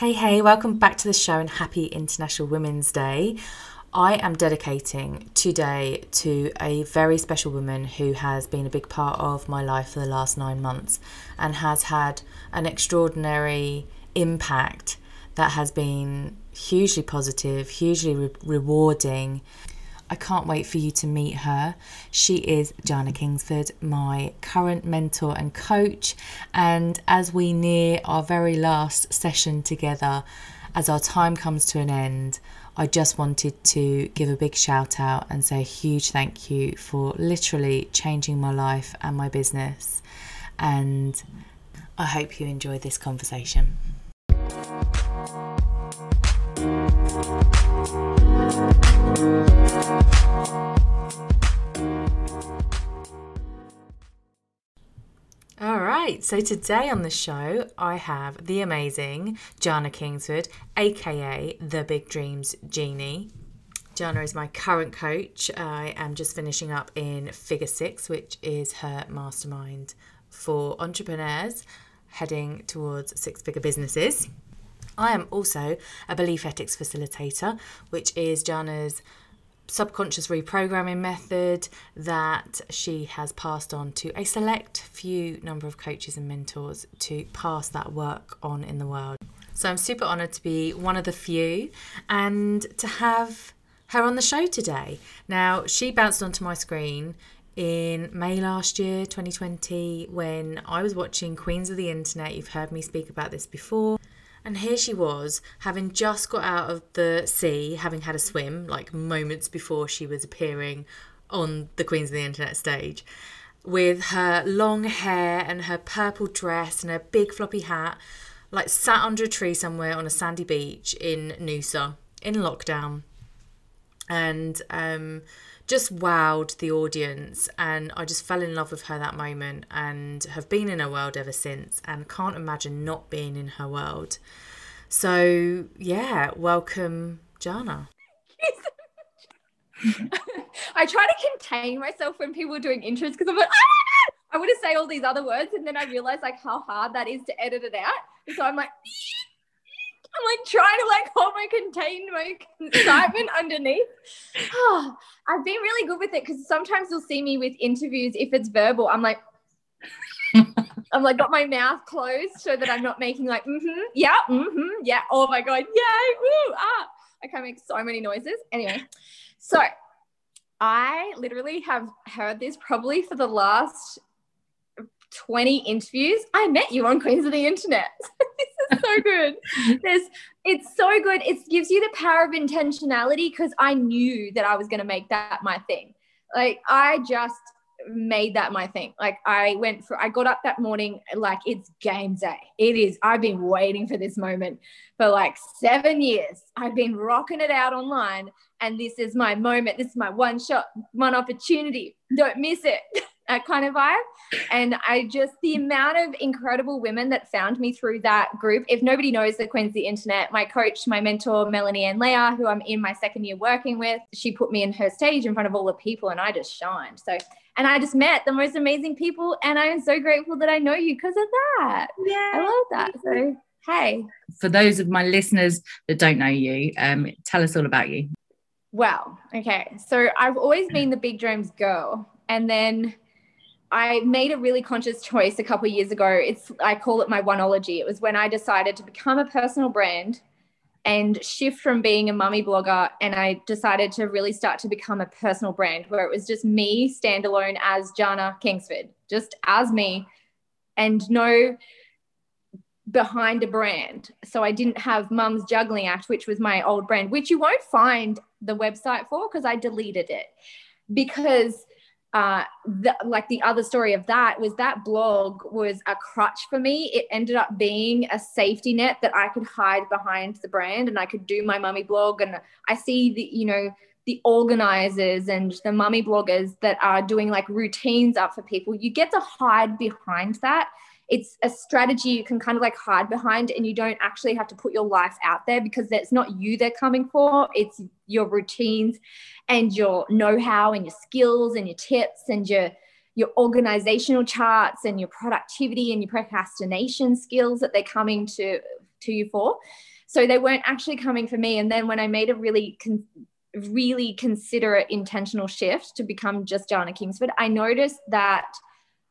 Hey, hey, welcome back to the show and happy International Women's Day. I am dedicating today to a very special woman who has been a big part of my life for the last nine months and has had an extraordinary impact that has been hugely positive, hugely re- rewarding. I can't wait for you to meet her. She is Jana Kingsford, my current mentor and coach. And as we near our very last session together, as our time comes to an end, I just wanted to give a big shout out and say a huge thank you for literally changing my life and my business. And I hope you enjoy this conversation. All right, so today on the show, I have the amazing Jana Kingsford, aka the Big Dreams Genie. Jana is my current coach. I am just finishing up in Figure Six, which is her mastermind for entrepreneurs heading towards six figure businesses. I am also a Beliefetics facilitator, which is Jana's subconscious reprogramming method that she has passed on to a select few number of coaches and mentors to pass that work on in the world. So I'm super honored to be one of the few and to have her on the show today. Now, she bounced onto my screen in May last year, 2020, when I was watching Queens of the Internet. You've heard me speak about this before. And here she was, having just got out of the sea, having had a swim, like moments before she was appearing on the Queens of the Internet stage, with her long hair and her purple dress and her big floppy hat, like sat under a tree somewhere on a sandy beach in Noosa in lockdown. And um, just wowed the audience and I just fell in love with her that moment and have been in her world ever since and can't imagine not being in her world. So yeah, welcome Jana. I try to contain myself when people are doing intros because I'm like, ah! I want to say all these other words and then I realize like how hard that is to edit it out. And so I'm like, I'm like trying to like hold my contain my excitement underneath. Oh, I've been really good with it because sometimes you'll see me with interviews if it's verbal. I'm like, I'm like got my mouth closed so that I'm not making like mm-hmm, yeah, mm-hmm, yeah. Oh my god, yay, woo, ah. I can make so many noises. Anyway, so I literally have heard this probably for the last 20 interviews. I met you on Queens of the Internet. this is so good. There's it's so good. It gives you the power of intentionality because I knew that I was going to make that my thing. Like I just made that my thing. Like I went for I got up that morning like it's game day. It is. I've been waiting for this moment for like 7 years. I've been rocking it out online and this is my moment. This is my one shot, one opportunity. Don't miss it. that kind of vibe. And I just, the amount of incredible women that found me through that group. If nobody knows the Queens of the Internet, my coach, my mentor, Melanie and Leah, who I'm in my second year working with, she put me in her stage in front of all the people and I just shined. So, and I just met the most amazing people. And I am so grateful that I know you because of that. Yeah. I love that. So, hey. For those of my listeners that don't know you, um, tell us all about you. Well, okay. So I've always been the big dreams girl. And then I made a really conscious choice a couple years ago. It's I call it my oneology. It was when I decided to become a personal brand and shift from being a mummy blogger and I decided to really start to become a personal brand where it was just me standalone as Jana Kingsford, just as me and no behind a brand. So I didn't have Mum's Juggling Act, which was my old brand, which you won't find the website for because I deleted it because uh, the, like the other story of that was that blog was a crutch for me. It ended up being a safety net that I could hide behind the brand and I could do my mummy blog. And I see the, you know, the organizers and the mummy bloggers that are doing like routines up for people. You get to hide behind that it's a strategy you can kind of like hide behind and you don't actually have to put your life out there because that's not you they're coming for it's your routines and your know-how and your skills and your tips and your your organizational charts and your productivity and your procrastination skills that they're coming to to you for. So they weren't actually coming for me. And then when I made a really, con- really considerate intentional shift to become just Jana Kingsford, I noticed that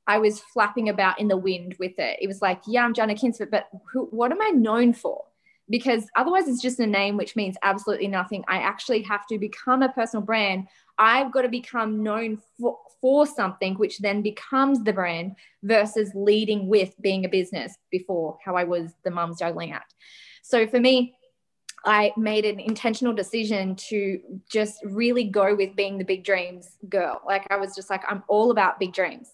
I was flapping about in the wind with it. It was like, yeah, I'm Jana Kingsford, but who, what am I known for? Because otherwise, it's just a name which means absolutely nothing. I actually have to become a personal brand. I've got to become known for, for something, which then becomes the brand versus leading with being a business before how I was the mum's juggling act. So for me, I made an intentional decision to just really go with being the big dreams girl. Like I was just like, I'm all about big dreams.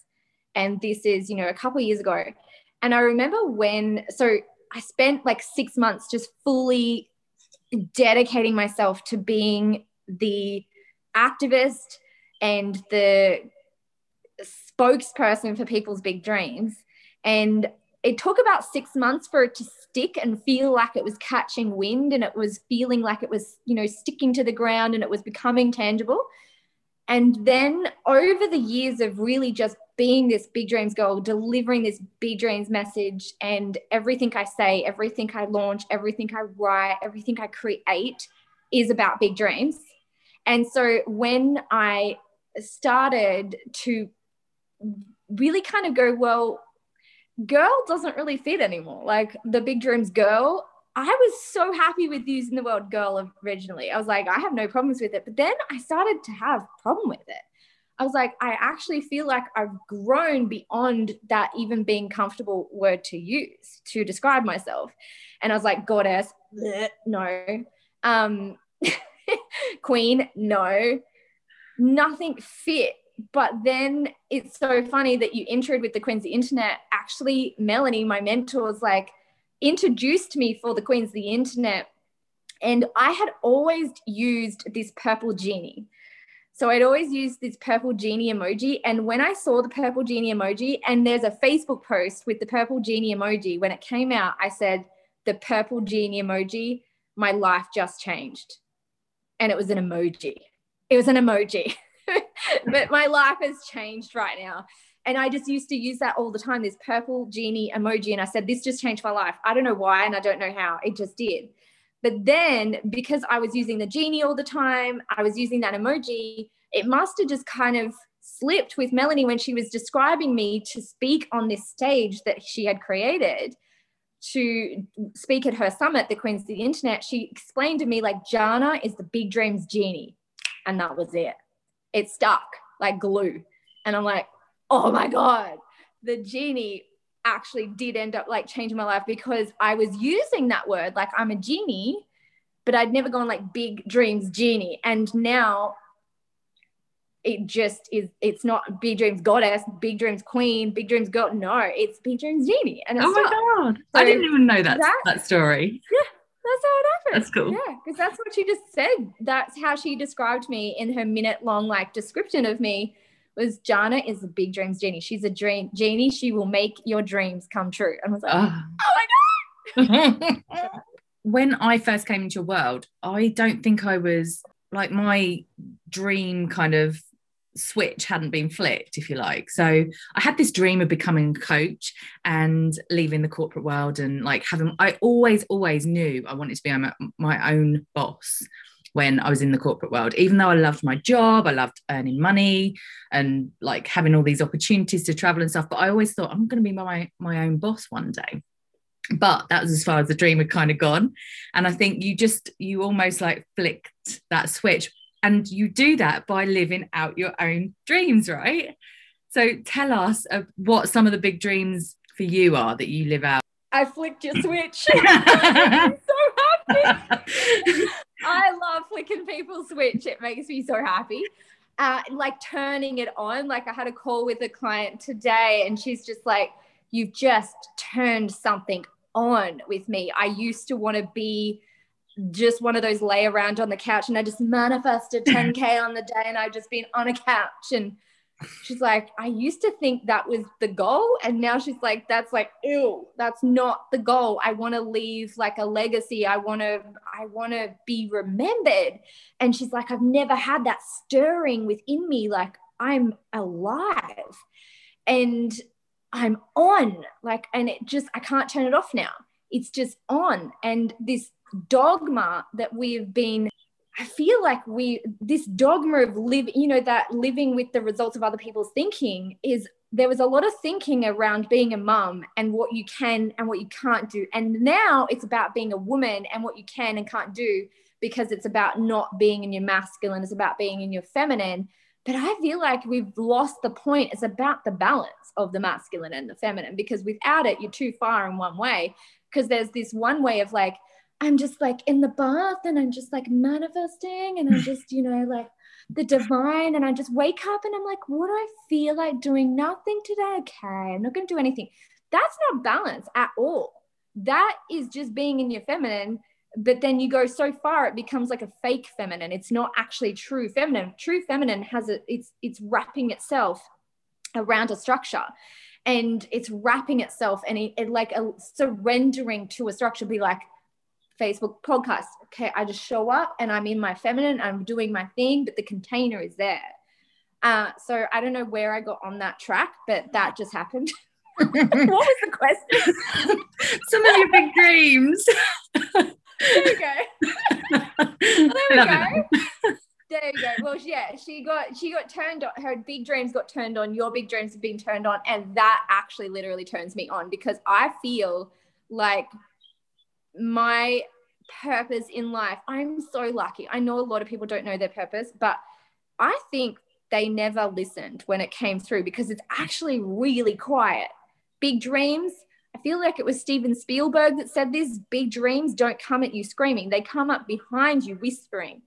And this is, you know, a couple years ago. And I remember when, so I spent like six months just fully dedicating myself to being the activist and the spokesperson for people's big dreams. And it took about six months for it to stick and feel like it was catching wind and it was feeling like it was, you know, sticking to the ground and it was becoming tangible. And then over the years of really just being this big dreams girl, delivering this big dreams message, and everything I say, everything I launch, everything I write, everything I create is about big dreams. And so when I started to really kind of go, well, girl doesn't really fit anymore. Like the big dreams girl, I was so happy with using the word girl originally. I was like, I have no problems with it. But then I started to have problem with it. I was like, I actually feel like I've grown beyond that even being comfortable word to use to describe myself. And I was like, goddess, bleh, no. Um, queen, no. Nothing fit but then it's so funny that you entered with the the Internet. Actually, Melanie, my mentor, was like introduced me for the Queens of the Internet. And I had always used this purple genie. So I'd always used this purple genie emoji. And when I saw the purple genie emoji, and there's a Facebook post with the purple genie emoji, when it came out, I said, the purple genie emoji, my life just changed. And it was an emoji. It was an emoji. but my life has changed right now. And I just used to use that all the time, this purple genie emoji. And I said, this just changed my life. I don't know why, and I don't know how. It just did. But then because I was using the genie all the time, I was using that emoji, it must have just kind of slipped with Melanie when she was describing me to speak on this stage that she had created to speak at her summit, the Queens of the Internet. She explained to me, like, Jana is the big dreams genie. And that was it it stuck like glue. And I'm like, oh my God, the genie actually did end up like changing my life because I was using that word like I'm a genie, but I'd never gone like big dreams genie. And now it just is it's not big dreams goddess big dreams queen big dreams girl no it's big dreams genie and oh my god so i didn't even know that that, that story yeah that's how it happened. That's cool. Yeah, because that's what she just said. That's how she described me in her minute long like description of me. Was Jana is a big dreams genie. She's a dream genie. She will make your dreams come true. And I was like, oh, oh my god. when I first came into your world, I don't think I was like my dream kind of switch hadn't been flicked, if you like. So I had this dream of becoming a coach and leaving the corporate world and like having, I always, always knew I wanted to be my own boss when I was in the corporate world. Even though I loved my job, I loved earning money and like having all these opportunities to travel and stuff. But I always thought I'm going to be my, my own boss one day. But that was as far as the dream had kind of gone. And I think you just, you almost like flicked that switch and you do that by living out your own dreams, right? So tell us uh, what some of the big dreams for you are that you live out. I flicked your switch. I'm so happy. I love switch. It makes me so happy. Uh, like turning it on. Like I had a call with a client today, and she's just like, You've just turned something on with me. I used to want to be just one of those lay around on the couch and I just manifested 10K on the day and I've just been on a couch. And she's like, I used to think that was the goal. And now she's like, that's like, ew, that's not the goal. I want to leave like a legacy. I want to, I want to be remembered. And she's like, I've never had that stirring within me. Like I'm alive and I'm on like, and it just, I can't turn it off now it's just on. And this dogma that we've been I feel like we this dogma of live, you know, that living with the results of other people's thinking is there was a lot of thinking around being a mum and what you can and what you can't do. And now it's about being a woman and what you can and can't do because it's about not being in your masculine, it's about being in your feminine. But I feel like we've lost the point. It's about the balance of the masculine and the feminine because without it, you're too far in one way. Because there's this one way of like, I'm just like in the bath and I'm just like manifesting and I'm just, you know, like the divine. And I just wake up and I'm like, what do I feel like doing? Nothing today. Okay. I'm not going to do anything. That's not balance at all. That is just being in your feminine. But then you go so far, it becomes like a fake feminine. It's not actually true feminine. True feminine has a, it's, it's wrapping itself around a structure and it's wrapping itself and it, it like a surrendering to a structure be like Facebook podcast. Okay, I just show up and I'm in my feminine, I'm doing my thing, but the container is there. Uh, so I don't know where I got on that track, but that just happened. what was the question? Some of your big dreams. there you go. there we go. There you go. Well, yeah, she got she got turned on. Her big dreams got turned on. Your big dreams have been turned on, and that actually literally turns me on because I feel like my purpose in life. I'm so lucky. I know a lot of people don't know their purpose, but I think they never listened when it came through because it's actually really quiet. Big dreams. I feel like it was Steven Spielberg that said this big dreams don't come at you screaming, they come up behind you whispering.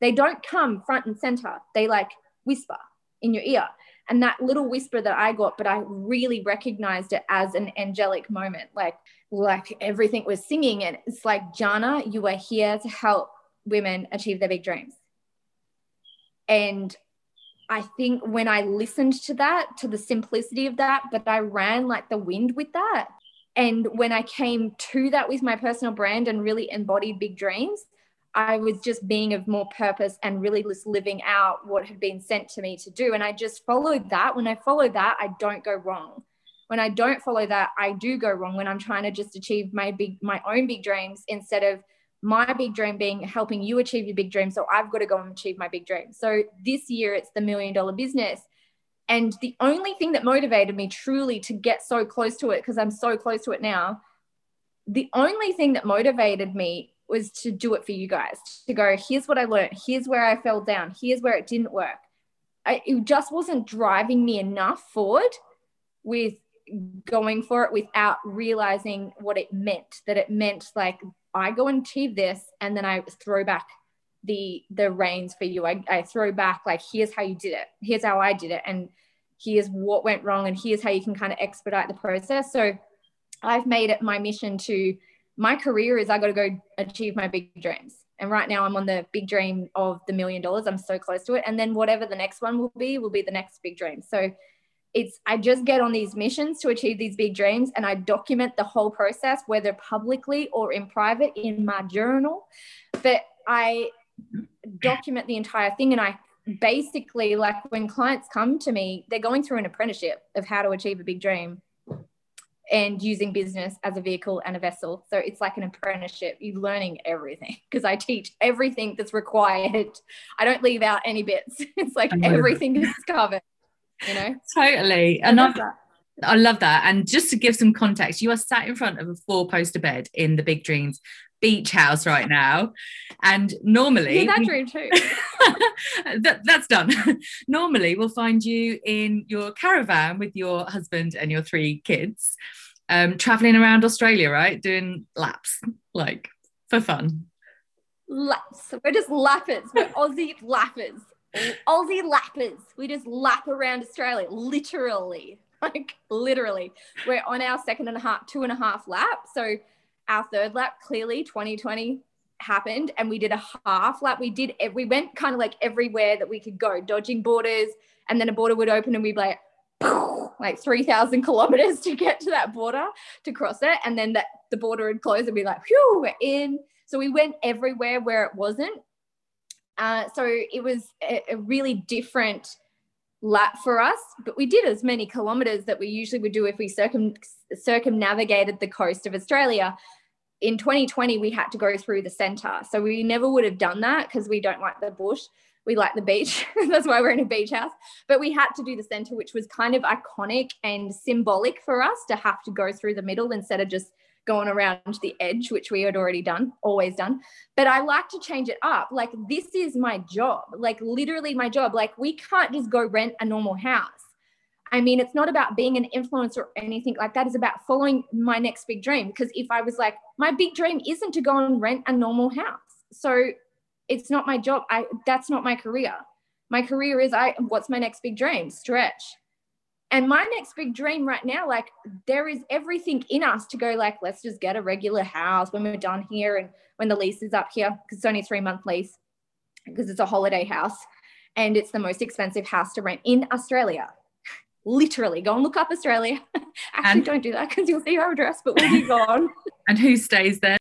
They don't come front and center, they like whisper in your ear and that little whisper that I got, but I really recognized it as an angelic moment, like like everything was singing, and it's like Jana, you are here to help women achieve their big dreams. And I think when I listened to that, to the simplicity of that, but I ran like the wind with that. And when I came to that with my personal brand and really embodied big dreams, I was just being of more purpose and really just living out what had been sent to me to do. And I just followed that. When I follow that, I don't go wrong. When I don't follow that, I do go wrong when I'm trying to just achieve my big, my own big dreams instead of my big dream being helping you achieve your big dream. So I've got to go and achieve my big dream. So this year it's the million dollar business. And the only thing that motivated me truly to get so close to it, because I'm so close to it now, the only thing that motivated me was to do it for you guys to go here's what i learned. Here's where i fell down. Here's where it didn't work. I, it just wasn't driving me enough forward with going for it without realizing what it meant that it meant like i go and achieve this and then i throw back the the reins for you. I, I throw back like here's how you did it. Here's how i did it. And here's what went wrong. And here's how you can kind of expedite the process. So i've made it my mission to my career is I got to go achieve my big dreams. And right now I'm on the big dream of the million dollars. I'm so close to it. And then whatever the next one will be, will be the next big dream. So it's, I just get on these missions to achieve these big dreams and I document the whole process, whether publicly or in private in my journal. But I document the entire thing and I basically like when clients come to me, they're going through an apprenticeship of how to achieve a big dream and using business as a vehicle and a vessel. So it's like an apprenticeship. You're learning everything because I teach everything that's required. I don't leave out any bits. It's like everything is covered, you know? Totally. And I, I love that. And just to give some context, you are sat in front of a four poster bed in the Big Dreams beach house right now. And normally, yeah, that dream too. that, that's done. normally, we'll find you in your caravan with your husband and your three kids, um, traveling around Australia, right? Doing laps, like for fun. Laps. We're just lappers. We're Aussie lappers. Aussie lappers. We just lap around Australia, literally. Like literally. We're on our second and a half, two and a half lap. So our third lap, clearly 2020 happened and we did a half lap. We did, we went kind of like everywhere that we could go, dodging borders. And then a border would open and we'd be like, like 3,000 kilometers to get to that border to cross it. And then that the border would close and be like, whew, we're in. So we went everywhere where it wasn't. Uh, so it was a, a really different lap for us, but we did as many kilometers that we usually would do if we circum circumnavigated the coast of Australia. In 2020 we had to go through the center. So we never would have done that because we don't like the bush. We like the beach. That's why we're in a beach house. But we had to do the center which was kind of iconic and symbolic for us to have to go through the middle instead of just going around the edge which we had already done always done. But i like to change it up. Like this is my job. Like literally my job. Like we can't just go rent a normal house I mean, it's not about being an influencer or anything like that. It's about following my next big dream. Because if I was like, my big dream isn't to go and rent a normal house. So it's not my job. I that's not my career. My career is I what's my next big dream? Stretch. And my next big dream right now, like there is everything in us to go, like, let's just get a regular house when we're done here and when the lease is up here, because it's only a three month lease, because it's a holiday house and it's the most expensive house to rent in Australia literally go and look up Australia. Actually, and, don't do that because you'll see our address, but we'll be gone. and who stays there?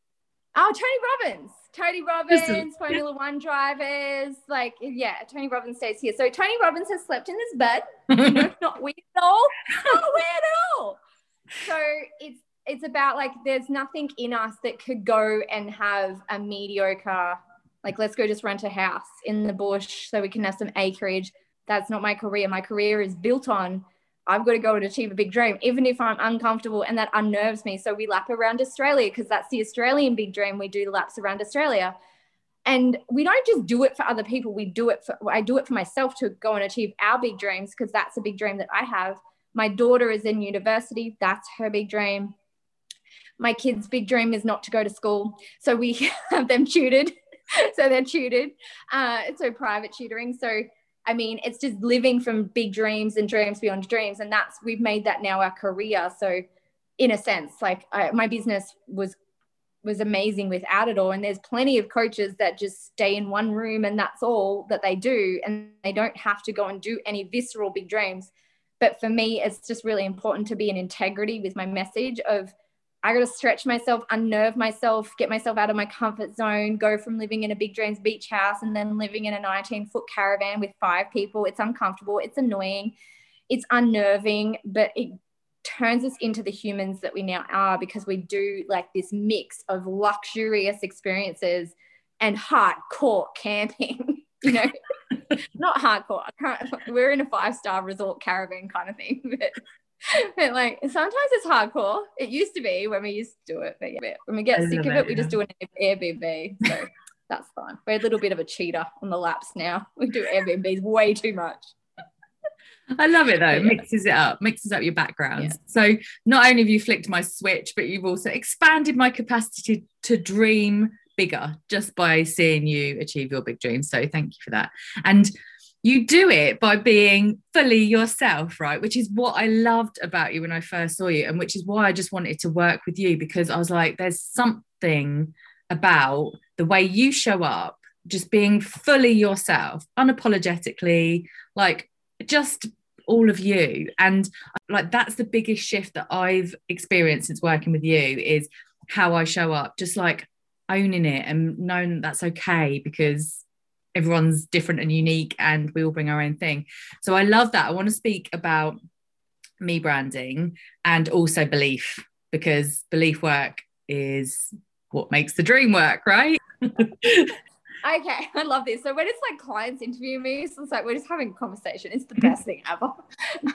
Oh, Tony Robbins. Tony Robbins, Formula One drivers. Like, yeah, Tony Robbins stays here. So Tony Robbins has slept in this bed. not weird at all. Not weird at all. So it's it's about like there's nothing in us that could go and have a mediocre, like let's go just rent a house in the bush so we can have some acreage. That's not my career. My career is built on I've got to go and achieve a big dream, even if I'm uncomfortable and that unnerves me. So we lap around Australia because that's the Australian big dream. We do laps around Australia. And we don't just do it for other people. We do it for, I do it for myself to go and achieve our big dreams because that's a big dream that I have. My daughter is in university. That's her big dream. My kid's big dream is not to go to school. So we have them tutored. so they're tutored. Uh, so private tutoring. So I mean, it's just living from big dreams and dreams beyond dreams. And that's, we've made that now our career. So, in a sense, like I, my business was was amazing without it all and there's plenty of coaches that just stay in one room and that's all that they do and they don't have to go and do any visceral big dreams but for me it's just really important to be in integrity with my message of I got to stretch myself, unnerve myself, get myself out of my comfort zone, go from living in a big dreams beach house and then living in a 19 foot caravan with five people. It's uncomfortable, it's annoying, it's unnerving, but it turns us into the humans that we now are because we do like this mix of luxurious experiences and hardcore camping, you know. Not hardcore. we're in a five star resort caravan kind of thing, but but like sometimes it's hardcore. It used to be when we used to do it, but yeah, when we get sick of it, it we just do an Airbnb. So that's fine. We're a little bit of a cheater on the laps now. We do Airbnbs way too much. I love it though. It mixes it up, mixes up your backgrounds. Yeah. So not only have you flicked my switch, but you've also expanded my capacity to, to dream bigger just by seeing you achieve your big dreams. So thank you for that. And you do it by being fully yourself, right? Which is what I loved about you when I first saw you, and which is why I just wanted to work with you because I was like, there's something about the way you show up, just being fully yourself, unapologetically, like just all of you. And like that's the biggest shift that I've experienced since working with you is how I show up, just like owning it and knowing that's okay because everyone's different and unique and we all bring our own thing so i love that i want to speak about me branding and also belief because belief work is what makes the dream work right Okay, I love this. So when it's like clients interview me, so it's like we're just having a conversation. It's the best thing ever.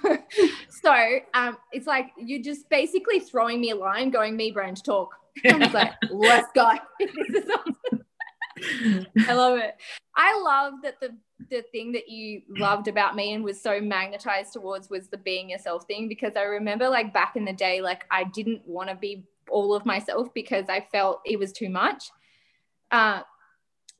so um, it's like you're just basically throwing me a line, going me brand talk. I'm like, let's go. I love it. I love that the the thing that you loved about me and was so magnetized towards was the being yourself thing because I remember like back in the day like I didn't want to be all of myself because I felt it was too much. Uh,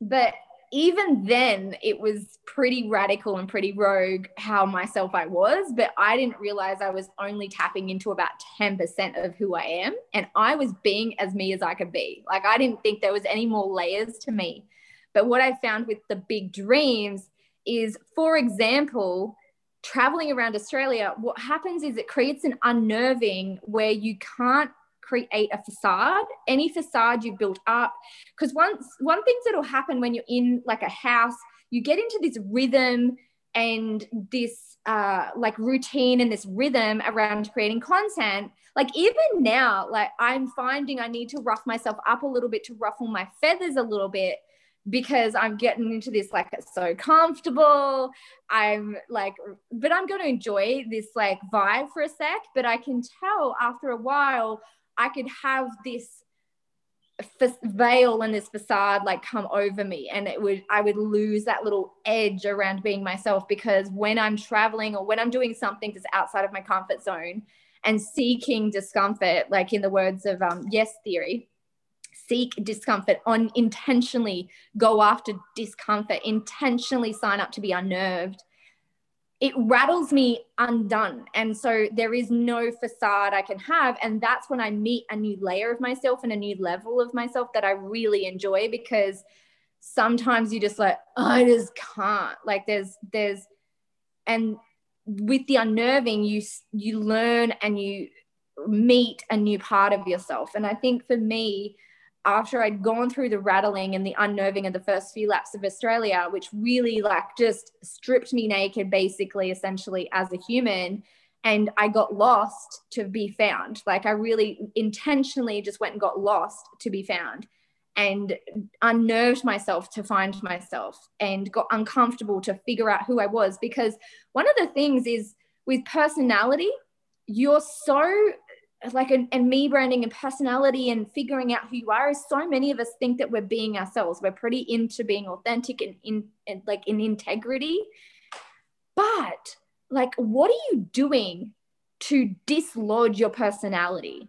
but even then it was pretty radical and pretty rogue how myself I was, but I didn't realize I was only tapping into about 10% of who I am. And I was being as me as I could be. Like I didn't think there was any more layers to me. But what I found with the big dreams is, for example, traveling around Australia, what happens is it creates an unnerving where you can't create a facade. Any facade you built up because once one things that'll happen when you're in like a house you get into this rhythm and this uh, like routine and this rhythm around creating content. Like even now like i'm finding i need to rough myself up a little bit to ruffle my feathers a little bit because i'm getting into this like it's so comfortable. I'm like but i'm going to enjoy this like vibe for a sec but i can tell after a while i could have this veil and this facade like come over me and it would i would lose that little edge around being myself because when i'm traveling or when i'm doing something that's outside of my comfort zone and seeking discomfort like in the words of um, yes theory seek discomfort on intentionally go after discomfort intentionally sign up to be unnerved it rattles me undone. And so there is no facade I can have. And that's when I meet a new layer of myself and a new level of myself that I really enjoy because sometimes you just like, oh, I just can't. Like there's, there's, and with the unnerving, you, you learn and you meet a new part of yourself. And I think for me, after I'd gone through the rattling and the unnerving of the first few laps of Australia, which really like just stripped me naked, basically, essentially, as a human. And I got lost to be found. Like I really intentionally just went and got lost to be found and unnerved myself to find myself and got uncomfortable to figure out who I was. Because one of the things is with personality, you're so like and, and me branding and personality and figuring out who you are is so many of us think that we're being ourselves. We're pretty into being authentic and in and like in integrity. But like what are you doing to dislodge your personality?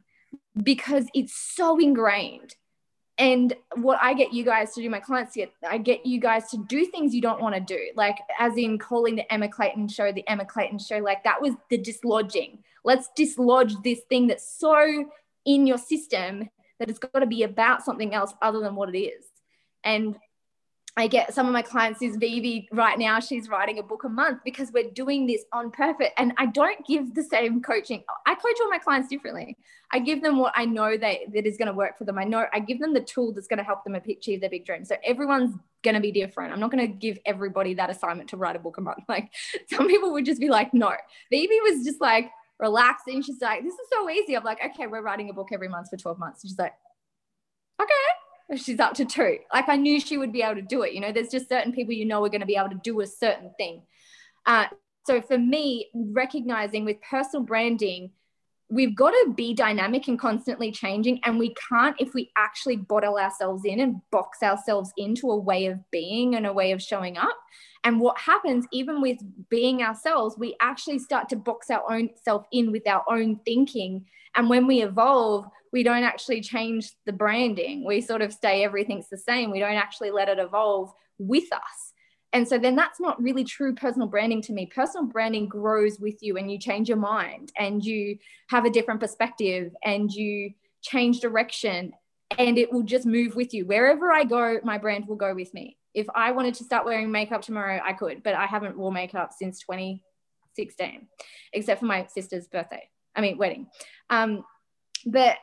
Because it's so ingrained. And what I get you guys to do, my clients get, I get you guys to do things you don't want to do, like as in calling the Emma Clayton show the Emma Clayton show, like that was the dislodging. Let's dislodge this thing that's so in your system that it's got to be about something else other than what it is. And I get some of my clients is Vivi right now. She's writing a book a month because we're doing this on purpose. And I don't give the same coaching. I coach all my clients differently. I give them what I know that, that is going to work for them. I know I give them the tool that's going to help them achieve their big dream. So everyone's going to be different. I'm not going to give everybody that assignment to write a book a month. Like some people would just be like, no. Vivi was just like relaxing. She's like, this is so easy. I'm like, okay, we're writing a book every month for 12 months. she's like, okay she's up to two. Like I knew she would be able to do it. You know, there's just certain people you know are going to be able to do a certain thing. Uh, so for me, recognizing with personal branding, we've got to be dynamic and constantly changing. And we can't, if we actually bottle ourselves in and box ourselves into a way of being and a way of showing up. And what happens, even with being ourselves, we actually start to box our own self in with our own thinking. And when we evolve, we don't actually change the branding. We sort of stay everything's the same. We don't actually let it evolve with us. And so then that's not really true personal branding to me. Personal branding grows with you and you change your mind and you have a different perspective and you change direction and it will just move with you. Wherever I go, my brand will go with me. If I wanted to start wearing makeup tomorrow, I could, but I haven't worn makeup since 2016, except for my sister's birthday. I mean, wedding. Um, but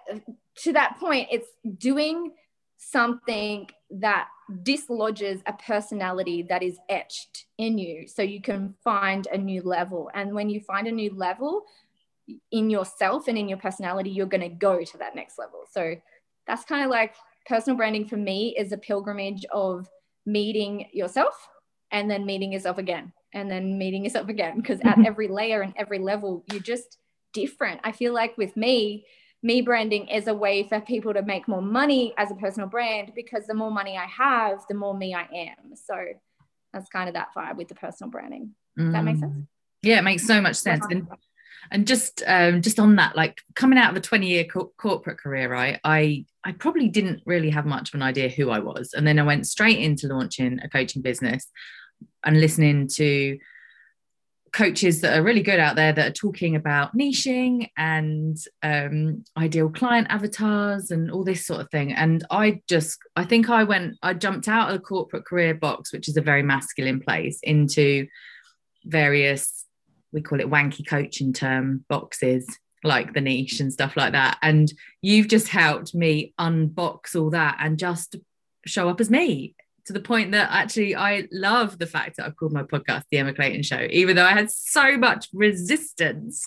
to that point, it's doing something that dislodges a personality that is etched in you so you can find a new level. And when you find a new level in yourself and in your personality, you're going to go to that next level. So that's kind of like personal branding for me is a pilgrimage of meeting yourself and then meeting yourself again and then meeting yourself again because at every layer and every level you're just different i feel like with me me branding is a way for people to make more money as a personal brand because the more money I have, the more me I am. So that's kind of that vibe with the personal branding. Does mm. that make sense? Yeah, it makes so much sense. And, and just um, just on that, like coming out of a 20 year co- corporate career, right? I I probably didn't really have much of an idea who I was. And then I went straight into launching a coaching business and listening to coaches that are really good out there that are talking about niching and um, ideal client avatars and all this sort of thing. And I just, I think I went, I jumped out of the corporate career box, which is a very masculine place, into various, we call it wanky coaching term boxes like the niche and stuff like that. And you've just helped me unbox all that and just show up as me to the point that actually I love the fact that I've called my podcast The Emma Clayton Show, even though I had so much resistance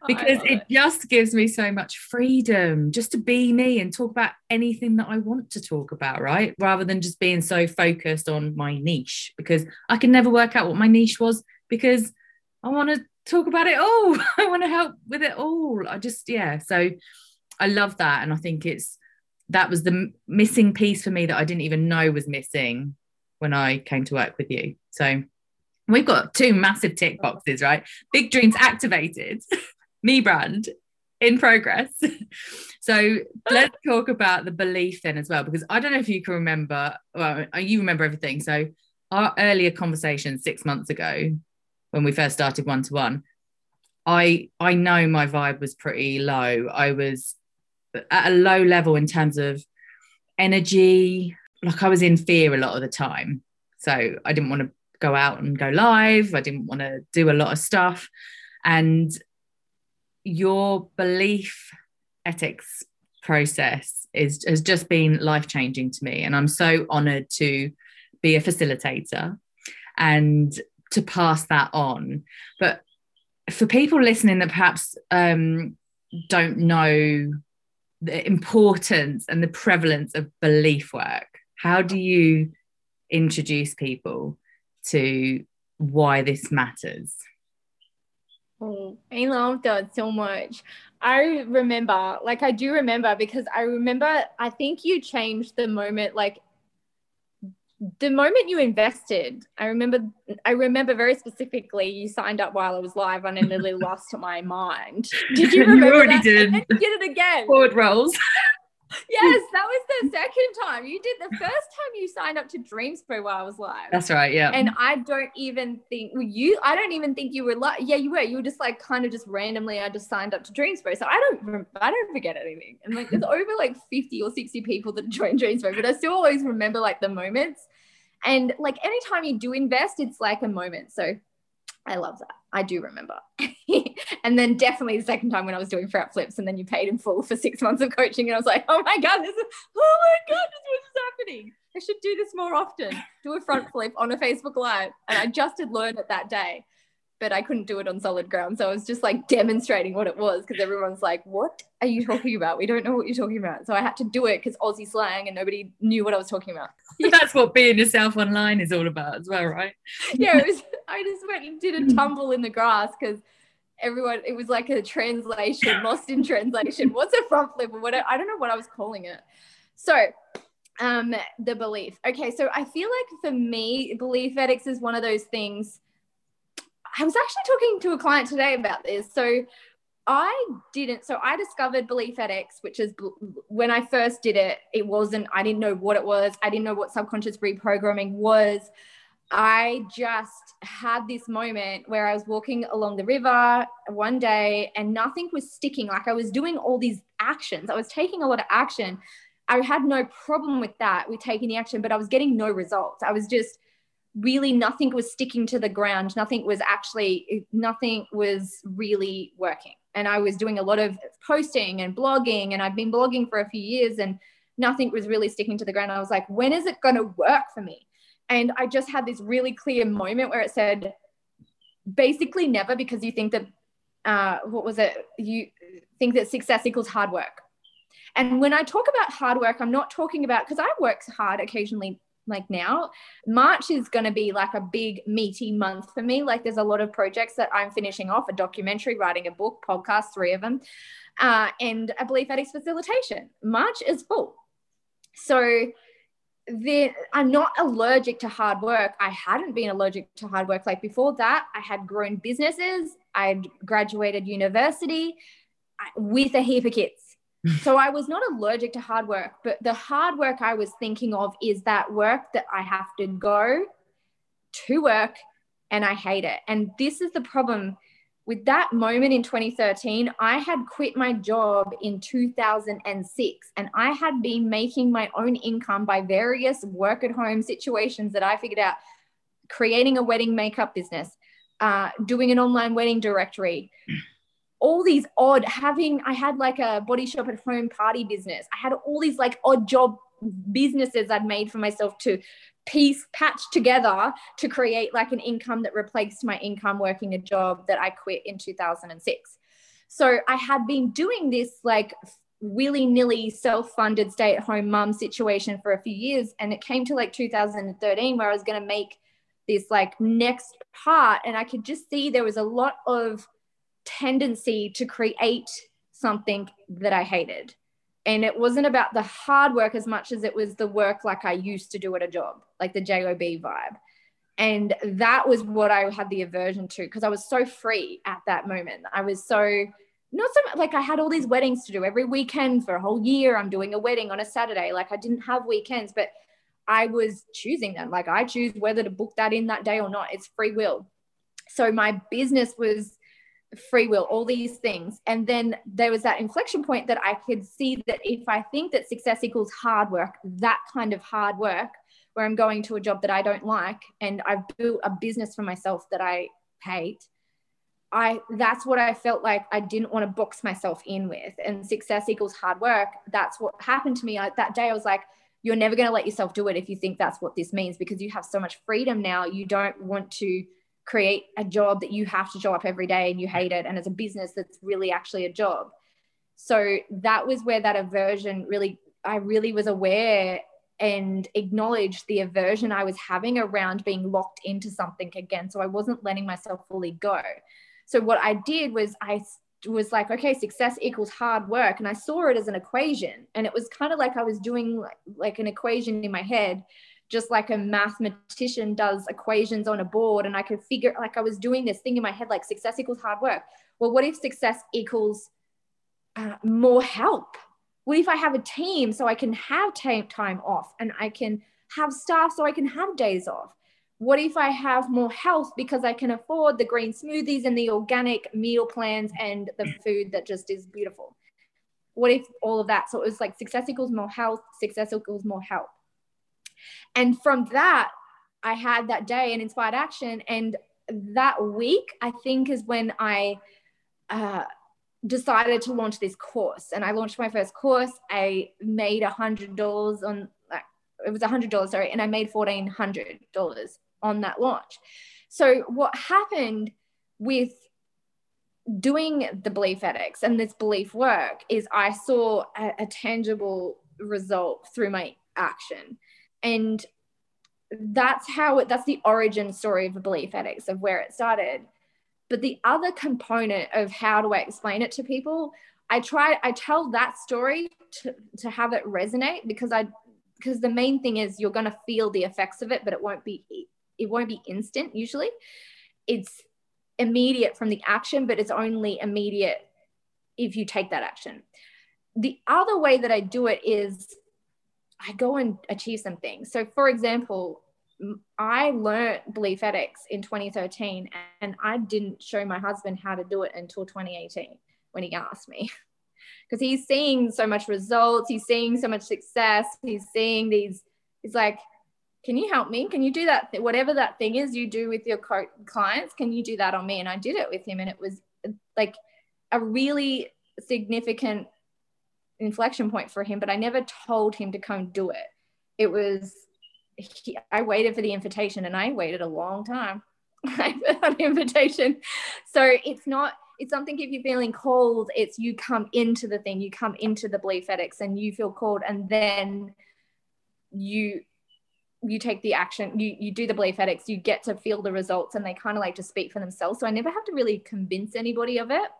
oh, because it, it just gives me so much freedom just to be me and talk about anything that I want to talk about, right? Rather than just being so focused on my niche because I can never work out what my niche was because I want to talk about it all. I want to help with it all. I just, yeah. So I love that. And I think it's that was the missing piece for me that I didn't even know was missing when I came to work with you. So we've got two massive tick boxes, right? Big dreams activated. me brand in progress. so let's talk about the belief then as well, because I don't know if you can remember, well, uh, you remember everything. So our earlier conversation six months ago, when we first started one to one, I I know my vibe was pretty low. I was at a low level in terms of energy. Like I was in fear a lot of the time. So I didn't want to go out and go live. I didn't want to do a lot of stuff. And your belief ethics process is has just been life changing to me and i'm so honored to be a facilitator and to pass that on but for people listening that perhaps um, don't know the importance and the prevalence of belief work how do you introduce people to why this matters Oh, I love that so much. I remember, like, I do remember because I remember, I think you changed the moment, like, the moment you invested. I remember, I remember very specifically. You signed up while I was live, and I nearly lost my mind. Did you remember? you already that? did. And did it again. Forward rolls. Yes, that was the second time. You did the first time you signed up to Dreamspo while I was live. That's right, yeah. And I don't even think you. I don't even think you were like. Yeah, you were. You were just like kind of just randomly. I just signed up to Dreamspo, so I don't. I don't forget anything. And like, there's over like 50 or 60 people that joined Dreamspo, but I still always remember like the moments. And like anytime you do invest, it's like a moment. So I love that. I do remember. and then definitely the second time when I was doing front flips and then you paid in full for six months of coaching. And I was like, oh my God, this is, oh my God, this is happening. I should do this more often. Do a front flip on a Facebook Live. And I just had learned it that day but I couldn't do it on solid ground. So I was just like demonstrating what it was because everyone's like, What are you talking about? We don't know what you're talking about. So I had to do it because Aussie slang and nobody knew what I was talking about. That's what being yourself online is all about as well, right? yeah, it was I just went and did a tumble in the grass because everyone it was like a translation, lost in translation. What's a front flip or what I don't know what I was calling it. So um the belief. Okay, so I feel like for me, Beliefetics is one of those things I was actually talking to a client today about this. So I didn't. So I discovered Beliefetics, which is when I first did it, it wasn't, I didn't know what it was. I didn't know what subconscious reprogramming was. I just had this moment where I was walking along the river one day and nothing was sticking. Like I was doing all these actions, I was taking a lot of action. I had no problem with that, with taking the action, but I was getting no results. I was just, really nothing was sticking to the ground. Nothing was actually nothing was really working. And i was doing a lot of posting and blogging and i've been blogging for a few years and nothing was really sticking to the ground. I was like when is it going to work for me? And i just had this really clear moment where it said basically never because you think that uh, what was it? You think that success equals hard work. And when i talk about hard work i'm not talking about because i work hard occasionally like now march is going to be like a big meaty month for me like there's a lot of projects that i'm finishing off a documentary writing a book podcast three of them uh, and a Beliefetics facilitation march is full so the, I'm not allergic to hard work. I hadn't been allergic to hard work. Like before that, I had grown businesses. I'd graduated university with a heap of kids so I was not allergic to hard work, but the hard work I was thinking of is that work that I have to go to work and I hate it. And this is the problem with that moment in 2013. I had quit my job in 2006 and I had been making my own income by various work at home situations that I figured out creating a wedding makeup business, uh, doing an online wedding directory all these odd having i had like a body shop at home party business i had all these like odd job businesses I'd made for myself to piece patch together to create like an income that replaced my income working a job that I quit in 2006. So I had been doing this like willy nilly self funded stay at home mum situation for a few years. And it came to like 2013 where I was going to make this like next part. And I could just see there was a lot of tendency to create something that I hated. And it wasn't about the hard work as much as it was the work like I used to do at a job, like the JOB vibe. And that was what I had the aversion to because I was so free at that moment. I was so not so like I had all these weddings to do every weekend for a whole year. I'm doing a wedding on a Saturday. Like I didn't have weekends, but I was choosing them. Like I choose whether to book that in that day or not. It's free will. So my business was free will, all these things. And then there was that inflection point that I could see that if I think that success equals hard work, that kind of hard work, where I'm going to a job that I don't like and I've built a business for myself that I hate, I that's what I felt like I didn't want to box myself in with. And success equals hard work. That's what happened to me. I, that day I was like, you're never going to let yourself do it if you think that's what this means because you have so much freedom now. You don't want to create a job that you have to show up every day and you hate it and it's a business that's really actually a job. So that was where that aversion really i really was aware and acknowledged the aversion i was having around being locked into something again. So i wasn't letting myself fully go. So what i did was i was like okay success equals hard work. And i saw it as an equation. And it was kind of like i was doing like, like an equation in my head just like a mathematician does equations on a board and I could figure like I was doing this thing in my head like success equals hard work. Well, what if success equals uh, more help? What if I have a team so I can have time off and I can have staff so I can have days off? What if I have more health because I can afford the green smoothies and the organic meal plans and the food that just is beautiful? What if all of that? So it was like success equals more health, success equals more help and from that, I had that day an inspired action. And that week, I think, is when I uh, decided to launch this course. And I launched my first course. I made a hundred dollars on like it was a hundred dollars, sorry, and I made fourteen hundred dollars on that launch. So what happened with doing the Beliefetics and this belief work is I saw a, a tangible result through my action and that's how it, that's the origin story of the Beliefetics of where it started. But the other component of how do i explain it to people i try i tell that story to, to have it resonate because i because the main thing is you're going to feel the effects of it but it won't be it won't be instant usually. It's immediate from the action but it's only immediate if you take that action. The other way that i do it is I go and achieve some things. So, for example, I learned Beliefetics in 2013, and I didn't show my husband how to do it until 2018 when he asked me. Because he's seeing so much results, he's seeing so much success, he's seeing these, he's like, can you help me? Can you do that? Whatever that thing is you do with your co- clients, can you do that on me? And I did it with him, and it was like a really significant inflection point for him, but I never told him to come do it. It was, he, I waited for the invitation and I waited a long time for that invitation. So it's not, it's something if you're feeling called, it's you come into the thing, you come into the Beliefetics and you feel called and then you you take the action you you do the Beliefetics you get to feel the results and they kind of like to speak for themselves so i never have to really convince anybody of it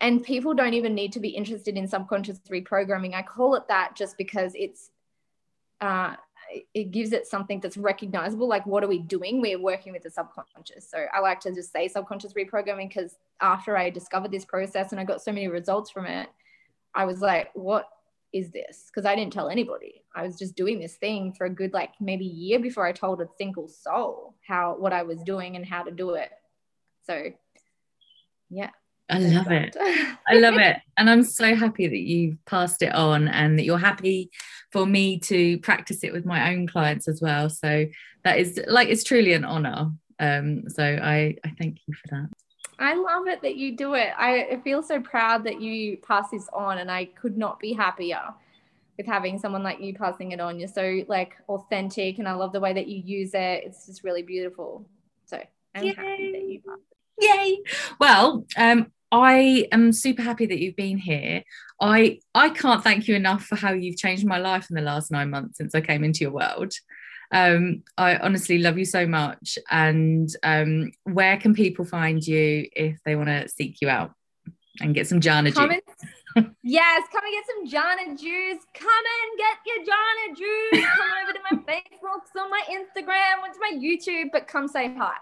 and people don't even need to be interested in subconscious reprogramming. I call it that just because it's, uh, it gives it something that's recognizable. Like, what are we doing? We're working with the subconscious. So I like to just say subconscious reprogramming because after I discovered this process and I got so many results from it, I was like, what is this? Because I didn't tell anybody. I was just doing this thing for a good, like, maybe year before I told a single soul how what I was doing and how to do it. So, yeah. I love it. I love it. And I'm so happy that you've passed it on and that you're happy for me to practice it with my own clients as well. So that is like it's truly an honor. Um, so I, I thank you for that. I love it that you do it. I feel so proud that you pass this on and I could not be happier with having someone like you passing it on. You're so like authentic, and I love the way that you use it. It's just really beautiful. So I'm Yay. happy that you passed. Yay! Well, um, I am super happy that you've been here. I I can't thank you enough for how you've changed my life in the last nine months since I came into your world. Um, I honestly love you so much. And um, where can people find you if they want to seek you out and get some Jana juice? yes, come and get some Jana juice. Come and get your Jana juice. Come over to my Facebooks, on my Instagram, onto my YouTube, but come say hi.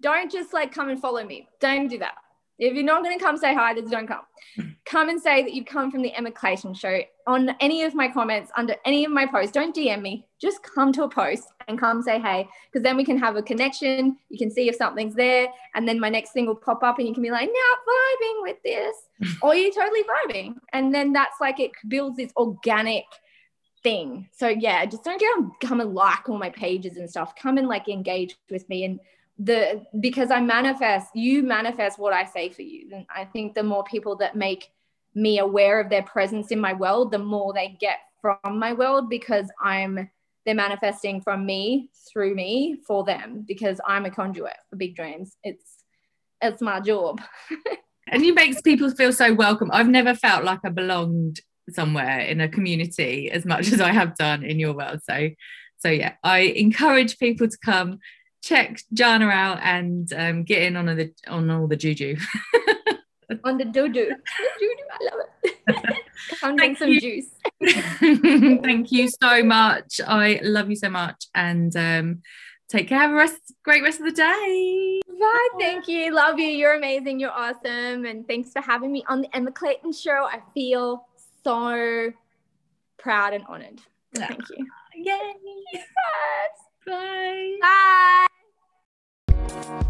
Don't just like come and follow me. Don't do that. If you're not going to come say hi, then don't come. Come and say that you've come from the Emma Clayton show on any of my comments, under any of my posts. Don't DM me. Just come to a post and come say hey, because then we can have a connection. You can see if something's there, and then my next thing will pop up, and you can be like, now vibing with this, or you're totally vibing. And then that's like it builds this organic thing. So yeah, just don't go come and like all my pages and stuff. Come and like engage with me and the because I manifest, you manifest what I say for you. And I think the more people that make me aware of their presence in my world, the more they get from my world because I'm they're manifesting from me through me for them because I'm a conduit for big dreams. It's it's my job. and you makes people feel so welcome. I've never felt like I belonged somewhere in a community as much as I have done in your world. So so yeah, I encourage people to come check Jana out and um, get in on the on all the juju. on the doo doo. I love it. Thank some you. juice. Thank you so much. I love you so much, and um, take care. Have a rest, great rest of the day. Bye. Thank you. Love you. You're amazing. You're awesome. And thanks for having me on the Emma Clayton show. I feel so proud and honored. So Yeah. Thank you. Yay! Yes. Bye. Bye. Thank